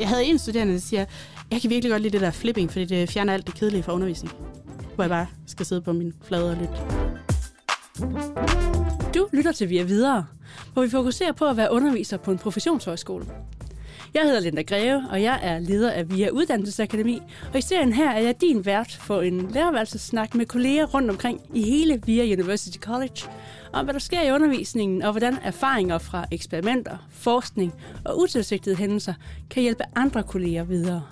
jeg havde en studerende, der siger, jeg kan virkelig godt lide det der flipping, fordi det fjerner alt det kedelige fra undervisning. Hvor jeg bare skal sidde på min flade og lytte. Du lytter til Vi er Videre, hvor vi fokuserer på at være underviser på en professionshøjskole. Jeg hedder Linda Greve, og jeg er leder af VIA Uddannelsesakademi, og i serien her er jeg din vært for en lærerværelsesnak med kolleger rundt omkring i hele VIA University College, om hvad der sker i undervisningen, og hvordan erfaringer fra eksperimenter, forskning og utilsigtede hændelser kan hjælpe andre kolleger videre.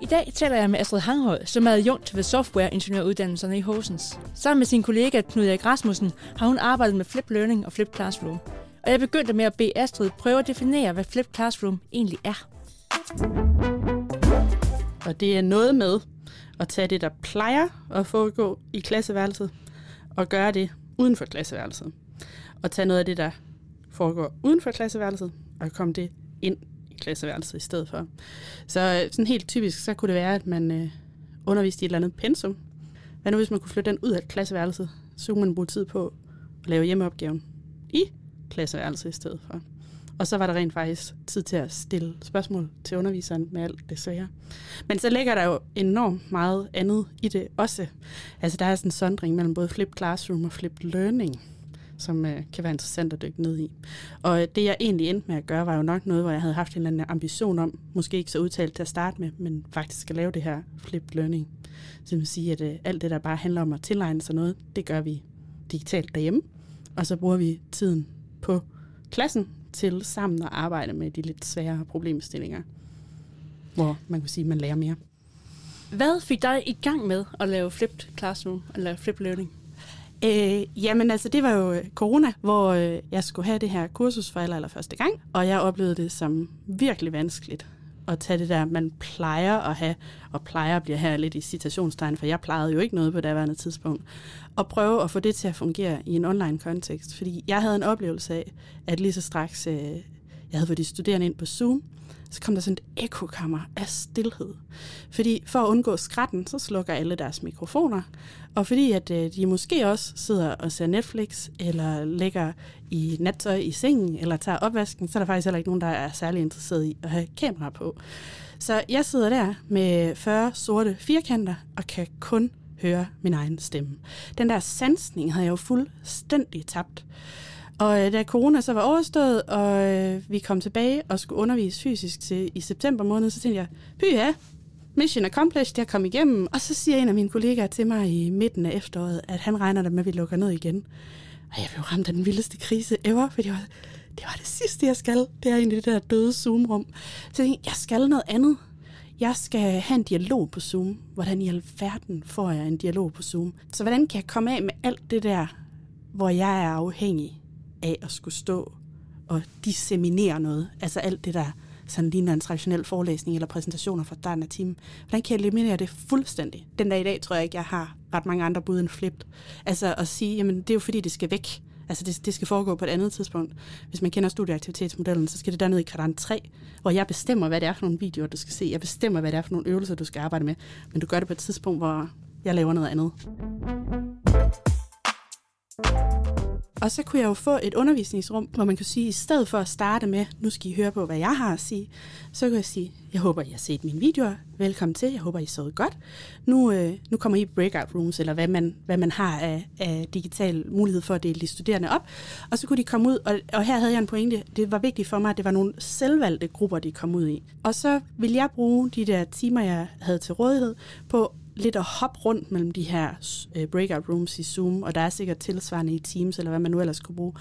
I dag taler jeg med Astrid Hanghøj, som er adjunkt ved softwareingeniøruddannelserne i Horsens. Sammen med sin kollega Knud Erik Rasmussen har hun arbejdet med Flip Learning og Flip Classroom. Og jeg begyndte med at bede Astrid prøve at definere, hvad Flip Classroom egentlig er. Og det er noget med at tage det, der plejer at foregå i klasseværelset, og gøre det uden for klasseværelset. Og tage noget af det, der foregår uden for klasseværelset, og komme det ind i klasseværelset i stedet for. Så øh, sådan helt typisk, så kunne det være, at man øh, underviste i et eller andet pensum. Hvad nu, hvis man kunne flytte den ud af klasseværelset? Så kunne man bruge tid på at lave hjemmeopgaven i klasseværelset i stedet for. Og så var der rent faktisk tid til at stille spørgsmål til underviseren med alt det svære. Men så ligger der jo enormt meget andet i det også. Altså der er sådan en sondring mellem både flipped classroom og flipped learning, som øh, kan være interessant at dykke ned i. Og øh, det jeg egentlig endte med at gøre, var jo nok noget, hvor jeg havde haft en eller anden ambition om, måske ikke så udtalt til at starte med, men faktisk at lave det her flipped learning. Så det vil sige, at øh, alt det, der bare handler om at tilegne sig noget, det gør vi digitalt derhjemme. Og så bruger vi tiden på klassen til sammen at arbejde med de lidt svære problemstillinger, hvor man kan sige, at man lærer mere. Hvad fik dig i gang med at lave flipped classroom, eller flip learning? Øh, jamen altså, det var jo øh, corona, hvor øh, jeg skulle have det her kursus for aller, aller første gang, og jeg oplevede det som virkelig vanskeligt at tage det der, man plejer at have, og plejer bliver her lidt i citationstegn, for jeg plejede jo ikke noget på det daværende tidspunkt, og prøve at få det til at fungere i en online kontekst. Fordi jeg havde en oplevelse af, at lige så straks øh, jeg havde fået de studerende ind på Zoom, så kom der sådan et ekokammer af stillhed. Fordi for at undgå skratten, så slukker alle deres mikrofoner. Og fordi at øh, de måske også sidder og ser Netflix, eller ligger i nattøj i sengen, eller tager opvasken, så er der faktisk heller ikke nogen, der er særlig interesseret i at have kamera på. Så jeg sidder der med 40 sorte firkanter, og kan kun høre min egen stemme. Den der sansning havde jeg jo fuldstændig tabt. Og øh, da corona så var overstået, og øh, vi kom tilbage og skulle undervise fysisk til i september måned, så tænkte jeg, pyha, mission accomplished, jeg kom igennem. Og så siger en af mine kollegaer til mig i midten af efteråret, at han regner der med, at vi lukker ned igen. Og jeg blev ramt af den vildeste krise ever, fordi det var, det var det sidste, jeg skal. Det er egentlig det der døde Zoom-rum. Så jeg tænkte, jeg skal noget andet. Jeg skal have en dialog på Zoom. Hvordan i alverden får jeg en dialog på Zoom? Så hvordan kan jeg komme af med alt det der, hvor jeg er afhængig af at skulle stå og disseminere noget? Altså alt det der sådan ligner en traditionel forelæsning eller præsentationer fra starten af timen. Hvordan kan jeg eliminere det fuldstændig? Den dag i dag tror jeg ikke, jeg har ret mange andre bud end flipped. Altså at sige, jamen det er jo fordi, det skal væk. Altså det, det skal foregå på et andet tidspunkt. Hvis man kender studieaktivitetsmodellen, så skal det derned i kvadrant 3, hvor jeg bestemmer, hvad det er for nogle videoer, du skal se. Jeg bestemmer, hvad det er for nogle øvelser, du skal arbejde med. Men du gør det på et tidspunkt, hvor jeg laver noget andet. Og så kunne jeg jo få et undervisningsrum, hvor man kan sige, i stedet for at starte med, nu skal I høre på, hvad jeg har at sige, så kan jeg sige, jeg håber, I har set mine videoer. Velkommen til. Jeg håber, I så godt. Nu, øh, nu kommer I i breakout rooms, eller hvad man, hvad man har af, af digital mulighed for at dele de studerende op. Og så kunne de komme ud, og, og her havde jeg en pointe. Det var vigtigt for mig, at det var nogle selvvalgte grupper, de kom ud i. Og så ville jeg bruge de der timer, jeg havde til rådighed, på lidt at hoppe rundt mellem de her øh, breakout rooms i Zoom, og der er sikkert tilsvarende i Teams, eller hvad man nu ellers kunne bruge.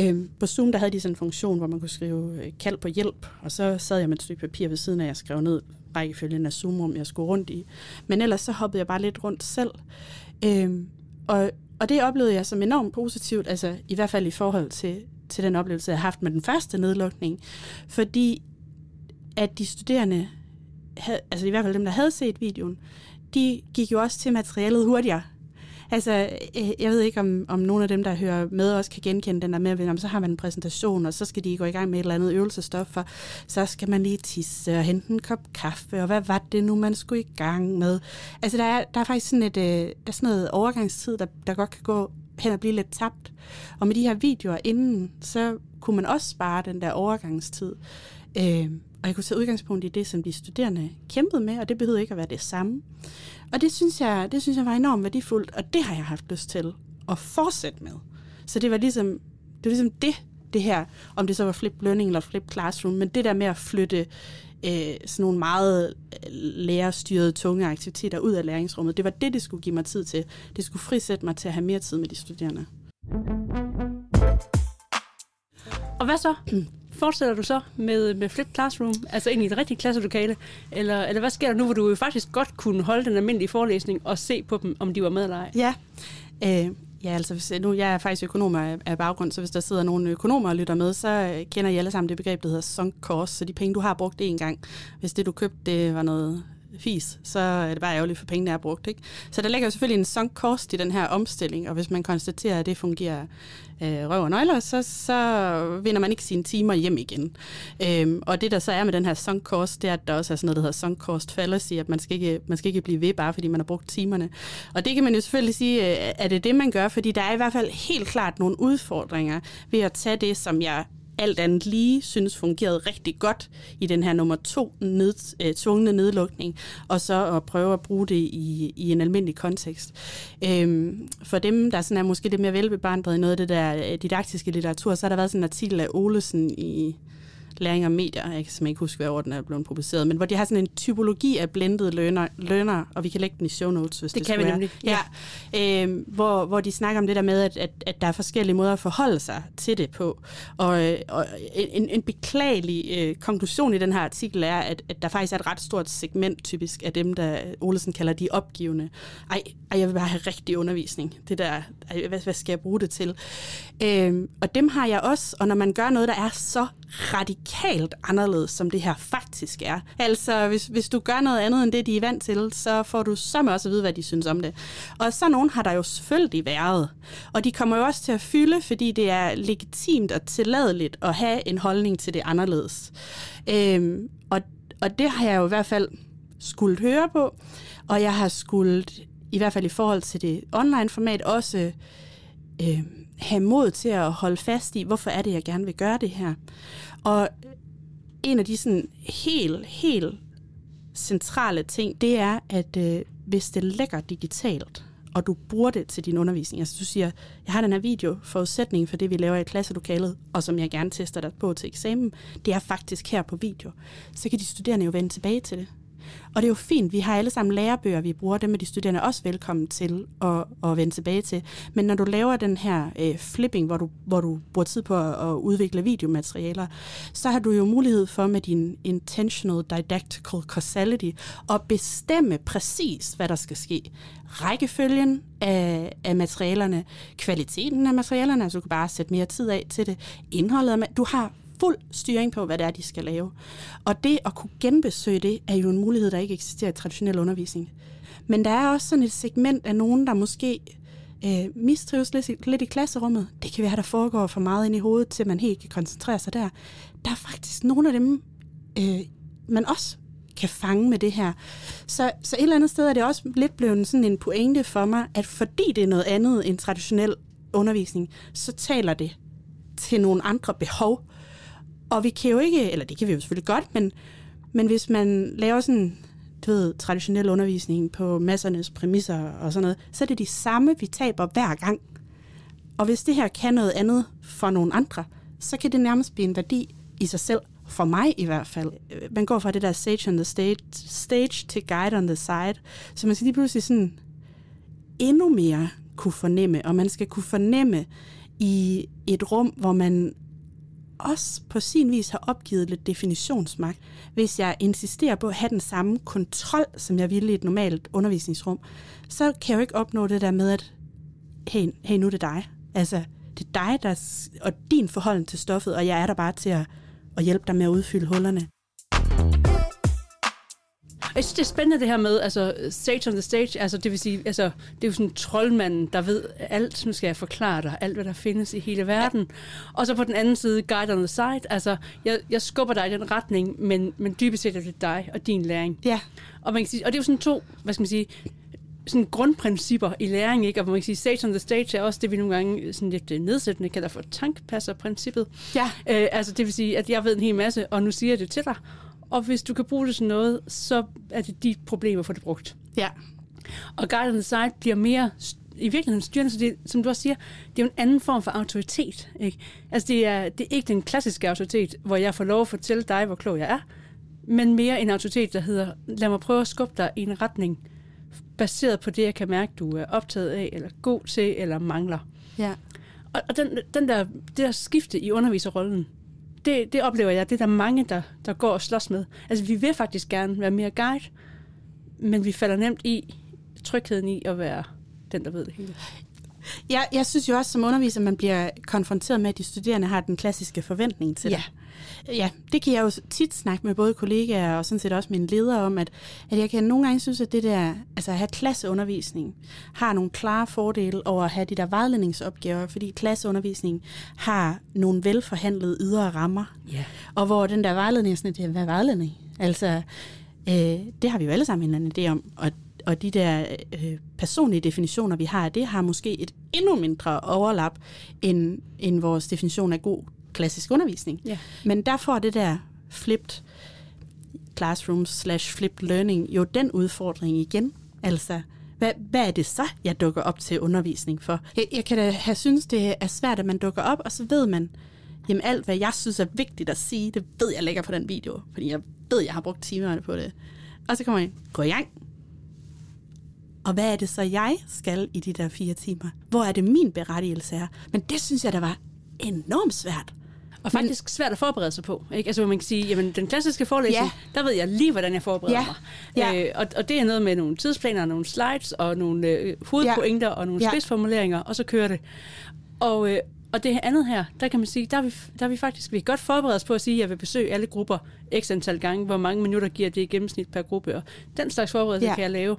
Øh, på Zoom, der havde de sådan en funktion, hvor man kunne skrive øh, kald på hjælp, og så sad jeg med et stykke papir ved siden af, jeg skrev ned rækkefølgen af Zoom-rum, jeg skulle rundt i. Men ellers så hoppede jeg bare lidt rundt selv. Øh, og, og det oplevede jeg som enormt positivt, altså i hvert fald i forhold til, til den oplevelse, jeg har haft med den første nedlukning. Fordi at de studerende, havde, altså i hvert fald dem, der havde set videoen, de gik jo også til materialet hurtigere. Altså, øh, jeg ved ikke, om, om nogle af dem, der hører med, også kan genkende den der med, at så har man en præsentation, og så skal de gå i gang med et eller andet øvelsestof, for så skal man lige tisse og hente en kop kaffe, og hvad var det nu, man skulle i gang med? Altså, der er, der er faktisk sådan, et, øh, der er sådan noget overgangstid, der, der godt kan gå hen og blive lidt tabt. Og med de her videoer inden, så kunne man også spare den der overgangstid. Øh, og jeg kunne tage udgangspunkt i det, som de studerende kæmpede med, og det behøvede ikke at være det samme. Og det synes jeg, det synes jeg var enormt værdifuldt, og det har jeg haft lyst til at fortsætte med. Så det var ligesom det, var ligesom det, det her, om det så var flip learning eller flip classroom, men det der med at flytte øh, sådan nogle meget øh, lærerstyrede, tunge aktiviteter ud af læringsrummet, det var det, det skulle give mig tid til. Det skulle frisætte mig til at have mere tid med de studerende. Og hvad så? Fortsætter du så med, med Flip Classroom, altså ind i et rigtigt klasselokale? Eller, eller hvad sker der nu, hvor du jo faktisk godt kunne holde den almindelige forelæsning og se på dem, om de var med eller ej? Ja, øh, Ja, altså hvis, nu jeg er faktisk økonom af, baggrund, så hvis der sidder nogle økonomer og lytter med, så øh, kender I alle sammen det begreb, der hedder sunk cost, så de penge, du har brugt én en gang. Hvis det, du købte, det var noget fis, så er det bare ærgerligt for pengene er brugt. Ikke? Så der ligger jo selvfølgelig en sunk cost i den her omstilling, og hvis man konstaterer, at det fungerer øh, røv og nøgler, så, så vinder man ikke sine timer hjem igen. Øhm, og det der så er med den her sunk cost, det er, at der også er sådan noget, der hedder sunk cost fallacy, at man skal, ikke, man skal ikke blive ved, bare fordi man har brugt timerne. Og det kan man jo selvfølgelig sige, øh, er det det, man gør, fordi der er i hvert fald helt klart nogle udfordringer ved at tage det, som jeg alt andet lige synes fungerede rigtig godt i den her nummer to ned, øh, tvungne nedlukning, og så at prøve at bruge det i, i en almindelig kontekst. Øhm, for dem, der sådan er måske lidt mere velbevandret i noget af det der øh, didaktiske litteratur, så har der været sådan en artikel af Olesen i læring om medier, jeg kan simpelthen ikke huske, hvad orden er blevet publiceret, men hvor de har sådan en typologi af blended learner, learner og vi kan lægge den i show notes, hvis det, det kan vi være. nemlig. Ja, ja øh, hvor, hvor de snakker om det der med, at, at, at der er forskellige måder at forholde sig til det på. Og, øh, og en, en beklagelig øh, konklusion i den her artikel er, at, at der faktisk er et ret stort segment typisk af dem, der Olesen kalder de opgivende. Ej, ej jeg vil bare have rigtig undervisning. Det der, ej, hvad, hvad skal jeg bruge det til? Øh, og dem har jeg også, og når man gør noget, der er så radikalt anderledes, som det her faktisk er. Altså, hvis, hvis du gør noget andet end det, de er vant til, så får du så også at vide, hvad de synes om det. Og så nogen har der jo selvfølgelig været. Og de kommer jo også til at fylde, fordi det er legitimt og tilladeligt at have en holdning til det anderledes. Øhm, og, og det har jeg jo i hvert fald skulle høre på, og jeg har skulle, i hvert fald i forhold til det online format, også øh, have mod til at holde fast i, hvorfor er det, jeg gerne vil gøre det her. Og en af de sådan helt, helt centrale ting, det er, at øh, hvis det lægger digitalt, og du bruger det til din undervisning, altså du siger, jeg har den her video, forudsætning for det, vi laver i klasselokalet, og som jeg gerne tester dig på til eksamen, det er faktisk her på video. Så kan de studerende jo vende tilbage til det. Og det er jo fint, vi har alle sammen lærebøger, vi bruger, dem er de studerende også velkommen til at, at vende tilbage til. Men når du laver den her øh, flipping, hvor du, hvor du bruger tid på at, at udvikle videomaterialer, så har du jo mulighed for med din intentional didactical causality at bestemme præcis, hvad der skal ske. Rækkefølgen af, af materialerne, kvaliteten af materialerne, altså du kan bare sætte mere tid af til det, indholdet af, du har fuld styring på, hvad det er, de skal lave. Og det at kunne genbesøge det, er jo en mulighed, der ikke eksisterer i traditionel undervisning. Men der er også sådan et segment af nogen, der måske øh, mistrives lidt, lidt i klasserummet. Det kan være, der foregår for meget ind i hovedet, til man helt kan koncentrere sig der. Der er faktisk nogle af dem, øh, man også kan fange med det her. Så, så et eller andet sted er det også lidt blevet sådan en pointe for mig, at fordi det er noget andet end traditionel undervisning, så taler det til nogle andre behov, og vi kan jo ikke, eller det kan vi jo selvfølgelig godt, men, men hvis man laver sådan, du ved, traditionel undervisning på massernes præmisser og sådan noget, så er det de samme, vi taber hver gang. Og hvis det her kan noget andet for nogle andre, så kan det nærmest blive en værdi i sig selv, for mig i hvert fald. Man går fra det der stage on the stage, stage til guide on the side, så man skal lige pludselig sådan endnu mere kunne fornemme, og man skal kunne fornemme i et rum, hvor man også på sin vis har opgivet lidt definitionsmagt. Hvis jeg insisterer på at have den samme kontrol, som jeg ville i et normalt undervisningsrum, så kan jeg jo ikke opnå det der med, at hey, hey nu er det dig. Altså, det er dig, der, og din forhold til stoffet, og jeg er der bare til at, at hjælpe dig med at udfylde hullerne. Jeg synes, det er spændende det her med, altså stage on the stage, altså det vil sige, altså det er jo sådan troldmanden, der ved alt, nu skal jeg forklare dig, alt hvad der findes i hele verden. Og så på den anden side, guide on the side, altså jeg, jeg skubber dig i den retning, men, men dybest set er det dig og din læring. Ja. Og, man kan sige, og det er jo sådan to, hvad skal man sige, sådan grundprincipper i læring, ikke? Og man kan sige, stage on the stage er også det, vi nogle gange sådan lidt øh, nedsættende kalder for tankpasser-princippet. Ja. Øh, altså det vil sige, at jeg ved en hel masse, og nu siger jeg det til dig, Og hvis du kan bruge det sådan noget, så er det de problemer for det brugt. Ja. Og Guided Site bliver mere i virkeligheden styrende, så det, som du også siger, det er jo en anden form for autoritet. Ikke? Altså det er, det er ikke den klassiske autoritet, hvor jeg får lov at fortælle dig, hvor klog jeg er, men mere en autoritet, der hedder, lad mig prøve at skubbe dig i en retning, baseret på det, jeg kan mærke, du er optaget af, eller god til, eller mangler. Ja. Og, og den, den der, det der skifte i underviserrollen, det, det oplever jeg, det er der mange, der, der går og slås med. Altså vi vil faktisk gerne være mere guide, men vi falder nemt i trygheden i at være den, der ved det hele. Ja, jeg synes jo også som underviser, man bliver konfronteret med, at de studerende har den klassiske forventning til Ja. det. Ja, det kan jeg jo tit snakke med både kollegaer og sådan set også mine ledere om, at, at jeg kan nogle gange synes, at det der, altså at have klasseundervisning, har nogle klare fordele over at have de der vejledningsopgaver, fordi klasseundervisning har nogle velforhandlede ydre rammer. Ja. Og hvor den der vejledning er sådan, hvad er vejledning? Altså, øh, det har vi jo alle sammen en idé om, og og de der øh, personlige definitioner, vi har, det har måske et endnu mindre overlap end, end vores definition af god klassisk undervisning. Ja. Men der får det der flipped classroom slash flipped learning jo den udfordring igen. Altså, hvad, hvad er det så, jeg dukker op til undervisning for? Jeg, jeg kan da have synes, det er svært, at man dukker op, og så ved man, jamen alt, hvad jeg synes er vigtigt at sige, det ved jeg lægger på den video, fordi jeg ved, jeg har brugt timerne på det. Og så kommer jeg, gå i gang. Og hvad er det så, jeg skal i de der fire timer? Hvor er det min berettigelse er? Men det synes jeg, der var enormt svært. Og faktisk Men, svært at forberede sig på. Ikke? Altså, man kan sige, jamen den klassiske forelæsning, Ja. der ved jeg lige, hvordan jeg forbereder Ja. mig. Ja. Øh, og, og det er noget med nogle tidsplaner, nogle slides, og nogle øh, hovedpointer, og nogle Ja. spidsformuleringer, og så kører det. Og, øh, og det andet her, der kan man sige, der er vi, der er vi faktisk vi kan godt forberede os på at sige, at jeg vil besøge alle grupper x antal gange, hvor mange minutter giver det i gennemsnit per gruppe, og den slags forberedelse Ja. kan jeg lave.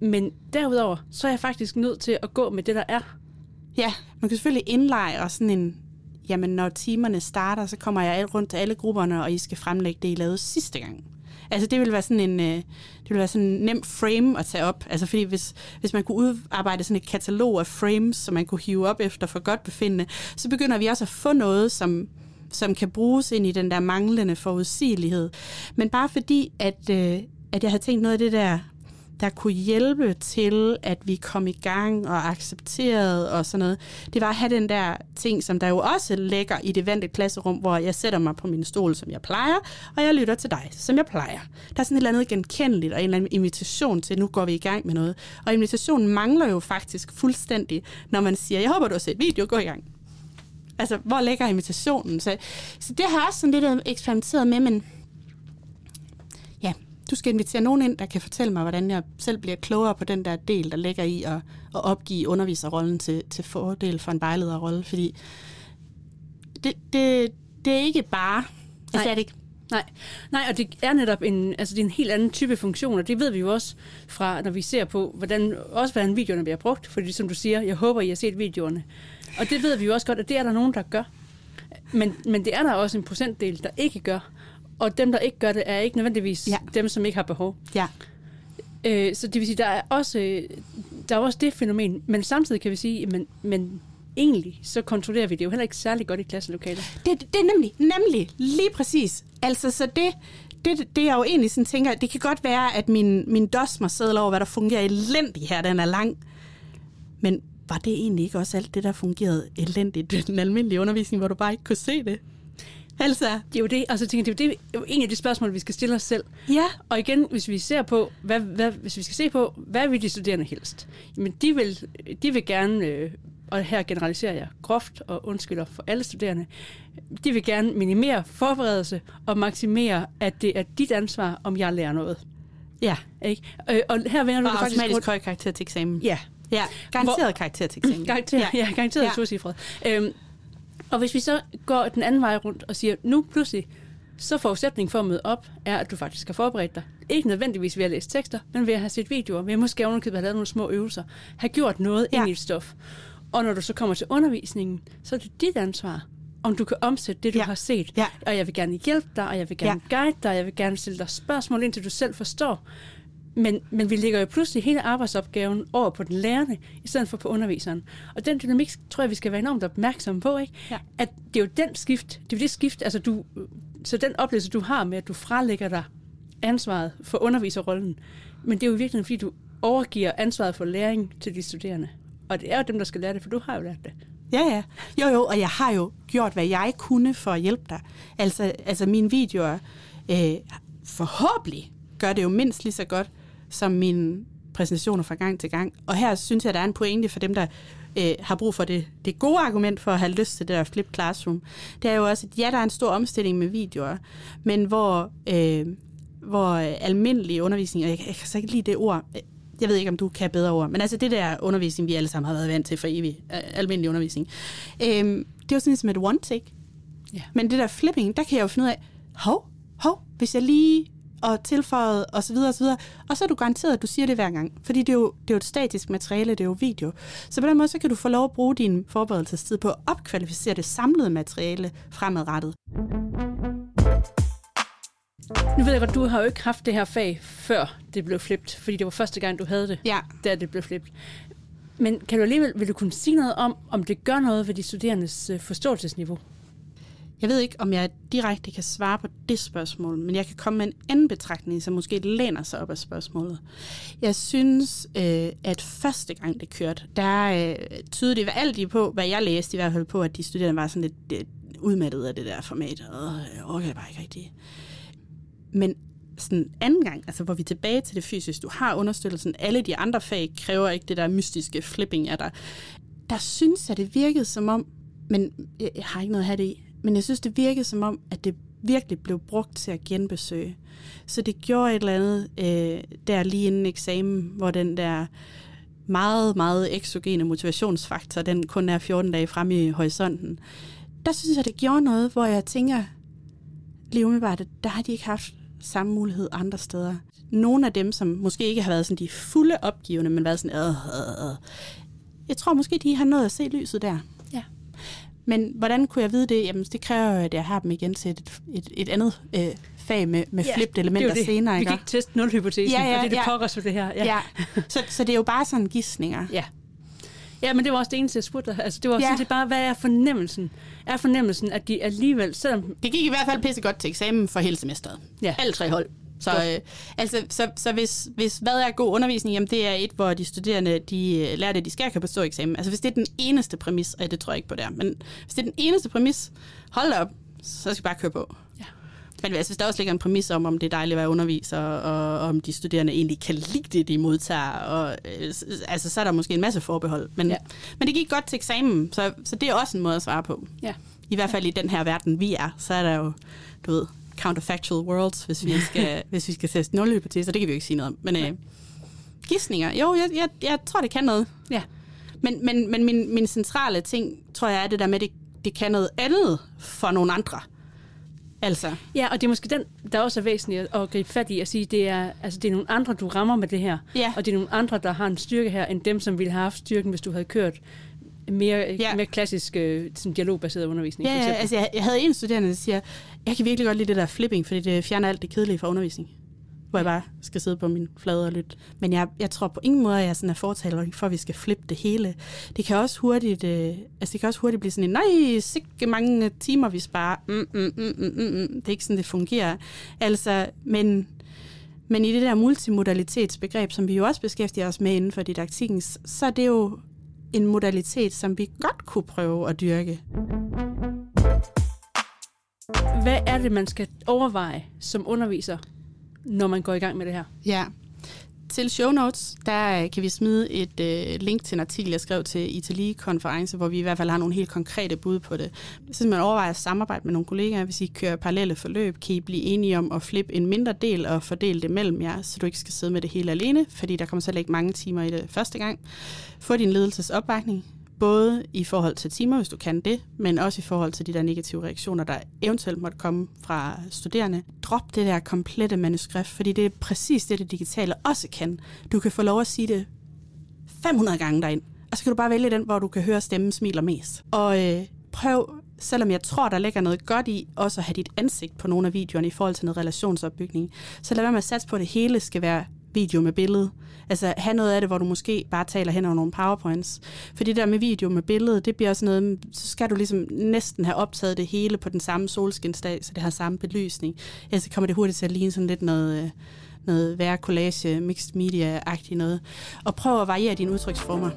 Men derudover, så er jeg faktisk nødt til at gå med det, der er. Ja, man kan selvfølgelig indlejre sådan en, jamen når timerne starter, så kommer jeg alt rundt til alle grupperne, og I skal fremlægge det, I lavede sidste gang. Altså det vil være sådan en, øh, det vil være sådan en nem frame at tage op. Altså fordi hvis, hvis man kunne udarbejde sådan et katalog af frames, som man kunne hive op efter for godt befindende, så begynder vi også at få noget, som, som kan bruges ind i den der manglende forudsigelighed. Men bare fordi, at, øh, at jeg havde tænkt noget af det der der kunne hjælpe til, at vi kom i gang og accepterede og sådan noget, det var at have den der ting, som der jo også ligger i det vante klasserum, hvor jeg sætter mig på min stol, som jeg plejer, og jeg lytter til dig, som jeg plejer. Der er sådan et eller andet genkendeligt og en eller anden invitation til, nu går vi i gang med noget. Og invitationen mangler jo faktisk fuldstændig, når man siger, jeg håber, du har set video, gå i gang. Altså, hvor ligger invitationen? Så, så det har jeg også sådan lidt eksperimenteret med, men du skal invitere nogen ind, der kan fortælle mig, hvordan jeg selv bliver klogere på den der del, der ligger i at, at opgive underviserrollen til, til fordel for en vejlederrolle, fordi det, det, det er ikke bare, altså Nej. det er det ikke. Nej, nej, og det er netop en, altså det er en helt anden type funktion, og det ved vi jo også fra, når vi ser på, hvordan, også hvordan videoerne bliver brugt, fordi som du siger, jeg håber, I har set videoerne. Og det ved vi jo også godt, at det er der nogen, der gør. Men, men det er der også en procentdel, der ikke gør. Og dem, der ikke gør det, er ikke nødvendigvis Ja. dem, som ikke har behov. Ja, Øh, så det vil sige, der er også, øh, der er også det fænomen, men samtidig kan vi sige, men, men egentlig, så kontrollerer vi det jo heller ikke særlig godt i klasselokalet. det, det er nemlig, nemlig, lige præcis. Altså, så det, det, det jeg jo egentlig sådan tænker, det kan godt være, at min, min dosmer sædler over, hvad der fungerer elendigt her, den er lang. Men var det egentlig ikke også alt det, der fungerede elendigt i den almindelige undervisning, hvor du bare ikke kunne se det? Altså, Det er jo det, altså, jeg tænker, det er jo, det, er jo en af de spørgsmål, vi skal stille os selv. ja, Og igen, hvis vi ser på, hvad, hvad, hvis vi skal se på, hvad vil de studerende helst? Jamen, de vil, de vil gerne, øh, og her generaliserer jeg groft og undskylder for alle studerende, de vil gerne minimere forberedelse og maksimere, at det er dit ansvar, om jeg lærer noget. ja. Ikke? Øh, og her vender du Og det faktisk automatisk høj karakter til eksamen. Ja, Ja, garanteret karakter til eksamen. Garanteret, ja. ja, garanteret Ja. Øhm, og hvis vi så går den anden vej rundt og siger, nu pludselig, så forudsætningen for at møde op, er, at du faktisk har forberedt dig. Ikke nødvendigvis ved at læse tekster, men ved at have set videoer, ved at måske ovenikøbet have lavet nogle små øvelser, have gjort noget Ja. ind i et stof. Og når du så kommer til undervisningen, så er det dit ansvar, om du kan omsætte det, du Ja. har set. Ja. Og jeg vil gerne hjælpe dig, og jeg vil gerne ja. guide dig, og jeg vil gerne stille dig spørgsmål, indtil du selv forstår. Men, men vi lægger jo pludselig hele arbejdsopgaven over på den lærende, i stedet for på underviseren. Og den dynamik tror jeg, vi skal være enormt opmærksomme på, ikke? Ja. At det er jo den skift, det er det skift, altså du, så den oplevelse, du har med, at du frelægger dig ansvaret for underviserrollen, men det er jo virkelig, fordi du overgiver ansvaret for læring til de studerende. Og det er jo dem, der skal lære det, for du har jo lært det. Ja, ja. Jo, jo, og jeg har jo gjort, hvad jeg kunne for at hjælpe dig. Altså, altså mine videoer, øh, forhåbentlig gør det jo mindst lige så godt, som mine præsentationer fra gang til gang. Og her synes jeg, der er en pointe for dem, der øh, har brug for det, det gode argument for at have lyst til det der flip classroom. Det er jo også, at ja, der er en stor omstilling med videoer, men hvor, øh, hvor almindelig undervisning, og jeg, jeg kan så ikke lide det ord, jeg ved ikke, om du kan bedre ord, men altså det der undervisning, vi alle sammen har været vant til for evig, almindelig undervisning, øh, det er jo sådan som et one take. Ja. Men det der flipping, der kan jeg jo finde ud af, hov, hov, hvis jeg lige og tilføjet og så videre og så videre. Og så er du garanteret, at du siger det hver gang. Fordi det er, jo, det er jo et statisk materiale, det er jo video. Så på den måde, så kan du få lov at bruge din forberedelsestid på at opkvalificere det samlede materiale fremadrettet. Nu ved jeg godt, du har jo ikke haft det her fag, før det blev flippet, fordi det var første gang, du havde det, ja. da det blev flippet. Men kan du alligevel, vil du kunne sige noget om, om det gør noget ved de studerendes øh, forståelsesniveau? Jeg ved ikke, om jeg direkte kan svare på det spørgsmål, men jeg kan komme med en anden betragtning, som måske læner sig op af spørgsmålet. Jeg synes, øh, at første gang det kørte, der øh, tydede det alt i på, hvad jeg læste i hvert fald på, at de studerende var sådan lidt øh, udmattet af det der format. Og øh, jeg orker bare ikke rigtigt. Men sådan anden gang, altså hvor vi er tilbage til det fysiske, du har understøttelsen, alle de andre fag kræver ikke det der mystiske flipping af dig. Der synes jeg, det virkede som om, men jeg har ikke noget at have det i, men jeg synes, det virkede som om, at det virkelig blev brugt til at genbesøge. Så det gjorde et eller andet øh, der lige inden eksamen, hvor den der meget, meget eksogene motivationsfaktor, den kun er 14 dage frem i horisonten. Der synes jeg, det gjorde noget, hvor jeg tænker, lige umiddelbart, der har de ikke haft samme mulighed andre steder. Nogle af dem, som måske ikke har været sådan de fulde opgivende, men været sådan, øh, øh, øh. jeg tror måske, de har nået at se lyset der. Men hvordan kunne jeg vide det? Jamen, det kræver jo, at jeg har dem igen til et, et, et andet øh, fag med, med ja, flipped elementer det senere. Ikke? Vi gik test nul hypotesen, ja, ja, og det det ja. pokker det her. Ja. ja. Så, så det er jo bare sådan gissninger. Ja. Ja, men det var også det eneste, jeg spurgte dig. Altså, det var ja. sådan bare, hvad er fornemmelsen? Er fornemmelsen, at de alligevel, selvom... Det gik i hvert fald pisse godt til eksamen for hele semesteret. Ja. Alle tre hold. Så, øh, altså, så, så hvis, hvis hvad er god undervisning, jamen det er et, hvor de studerende de øh, lærer det, de skal kan bestå eksamen. Altså hvis det er den eneste præmis, og det tror jeg ikke på der, men hvis det er den eneste præmis, hold op, så skal vi bare køre på. Ja. Men altså, hvis der også ligger en præmis om, om det er dejligt at være underviser, og, og om de studerende egentlig kan lide det, de modtager, og, øh, altså, så er der måske en masse forbehold. Men, ja. men det gik godt til eksamen, så, så det er også en måde at svare på. Ja. I hvert fald i den her verden, vi er, så er der jo, du ved, counterfactual worlds, hvis vi skal, hvis vi skal teste nulhypoteser. Det kan vi jo ikke sige noget om. Men øh, gissninger, jo, jeg, jeg, jeg tror, det kan noget. Ja. Men, men, men min, min centrale ting, tror jeg, er det der med, at det, det kan noget andet for nogle andre. Altså. Ja, og det er måske den, der også er væsentligt at gribe fat i at sige, det er, altså, det er nogle andre, du rammer med det her. Ja. Og det er nogle andre, der har en styrke her, end dem, som ville have haft styrken, hvis du havde kørt mere, ja. mere klassisk øh, sådan dialogbaseret undervisning. Ja, for ja altså jeg, jeg havde en studerende, der siger, jeg kan virkelig godt lide det der flipping, fordi det fjerner alt det kedelige fra undervisning. Hvor jeg bare skal sidde på min flade og lytte. Men jeg, jeg tror på ingen måde, at jeg sådan er fortaler for, at vi skal flippe det hele. Det kan også hurtigt, øh, altså det kan også hurtigt blive sådan en, nej, sikke mange timer, vi sparer. Mm, mm, mm, mm, mm. mm. Det er ikke sådan, det fungerer. Altså, men, men i det der multimodalitetsbegreb, som vi jo også beskæftiger os med inden for didaktikken, så er det jo en modalitet, som vi godt kunne prøve at dyrke. Hvad er det, man skal overveje som underviser, når man går i gang med det her? Ja, til show notes, der kan vi smide et øh, link til en artikel, jeg skrev til Itali-konference, hvor vi i hvert fald har nogle helt konkrete bud på det. Så man overvejer at samarbejde med nogle kollegaer, hvis I kører parallelle forløb, kan I blive enige om at flippe en mindre del og fordele det mellem jer, så du ikke skal sidde med det hele alene, fordi der kommer til at lægge mange timer i det første gang. Få din ledelses opbakning, både i forhold til timer, hvis du kan det, men også i forhold til de der negative reaktioner, der eventuelt måtte komme fra studerende. Drop det der komplette manuskript, fordi det er præcis det, det digitale også kan. Du kan få lov at sige det 500 gange derind, og så kan du bare vælge den, hvor du kan høre stemmen smiler mest. Og øh, prøv, selvom jeg tror, der ligger noget godt i, også at have dit ansigt på nogle af videoerne i forhold til noget relationsopbygning, så lad være med at satse på, at det hele skal være video med billede. Altså have noget af det, hvor du måske bare taler hen over nogle powerpoints. For det der med video med billede, det bliver også noget, så skal du ligesom næsten have optaget det hele på den samme solskinsdag, så det har samme belysning. Ellers kommer det hurtigt til at ligne sådan lidt noget, øh, noget værre collage, mixed media-agtigt noget. Og prøv at variere dine udtryksformer.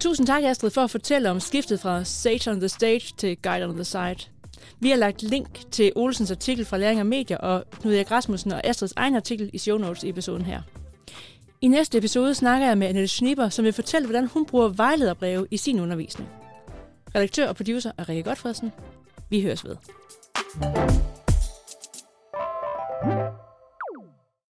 Tusind tak, Astrid, for at fortælle om skiftet fra Sage on the Stage til Guide on the Side. Vi har lagt link til Olsens artikel fra Læring og Medier og Knud Erik Rasmussen og Astrids egen artikel i show notes i episoden her. I næste episode snakker jeg med Annette Schnipper, som vil fortælle, hvordan hun bruger vejlederbreve i sin undervisning. Redaktør og producer er Rikke Godfredsen. Vi høres ved.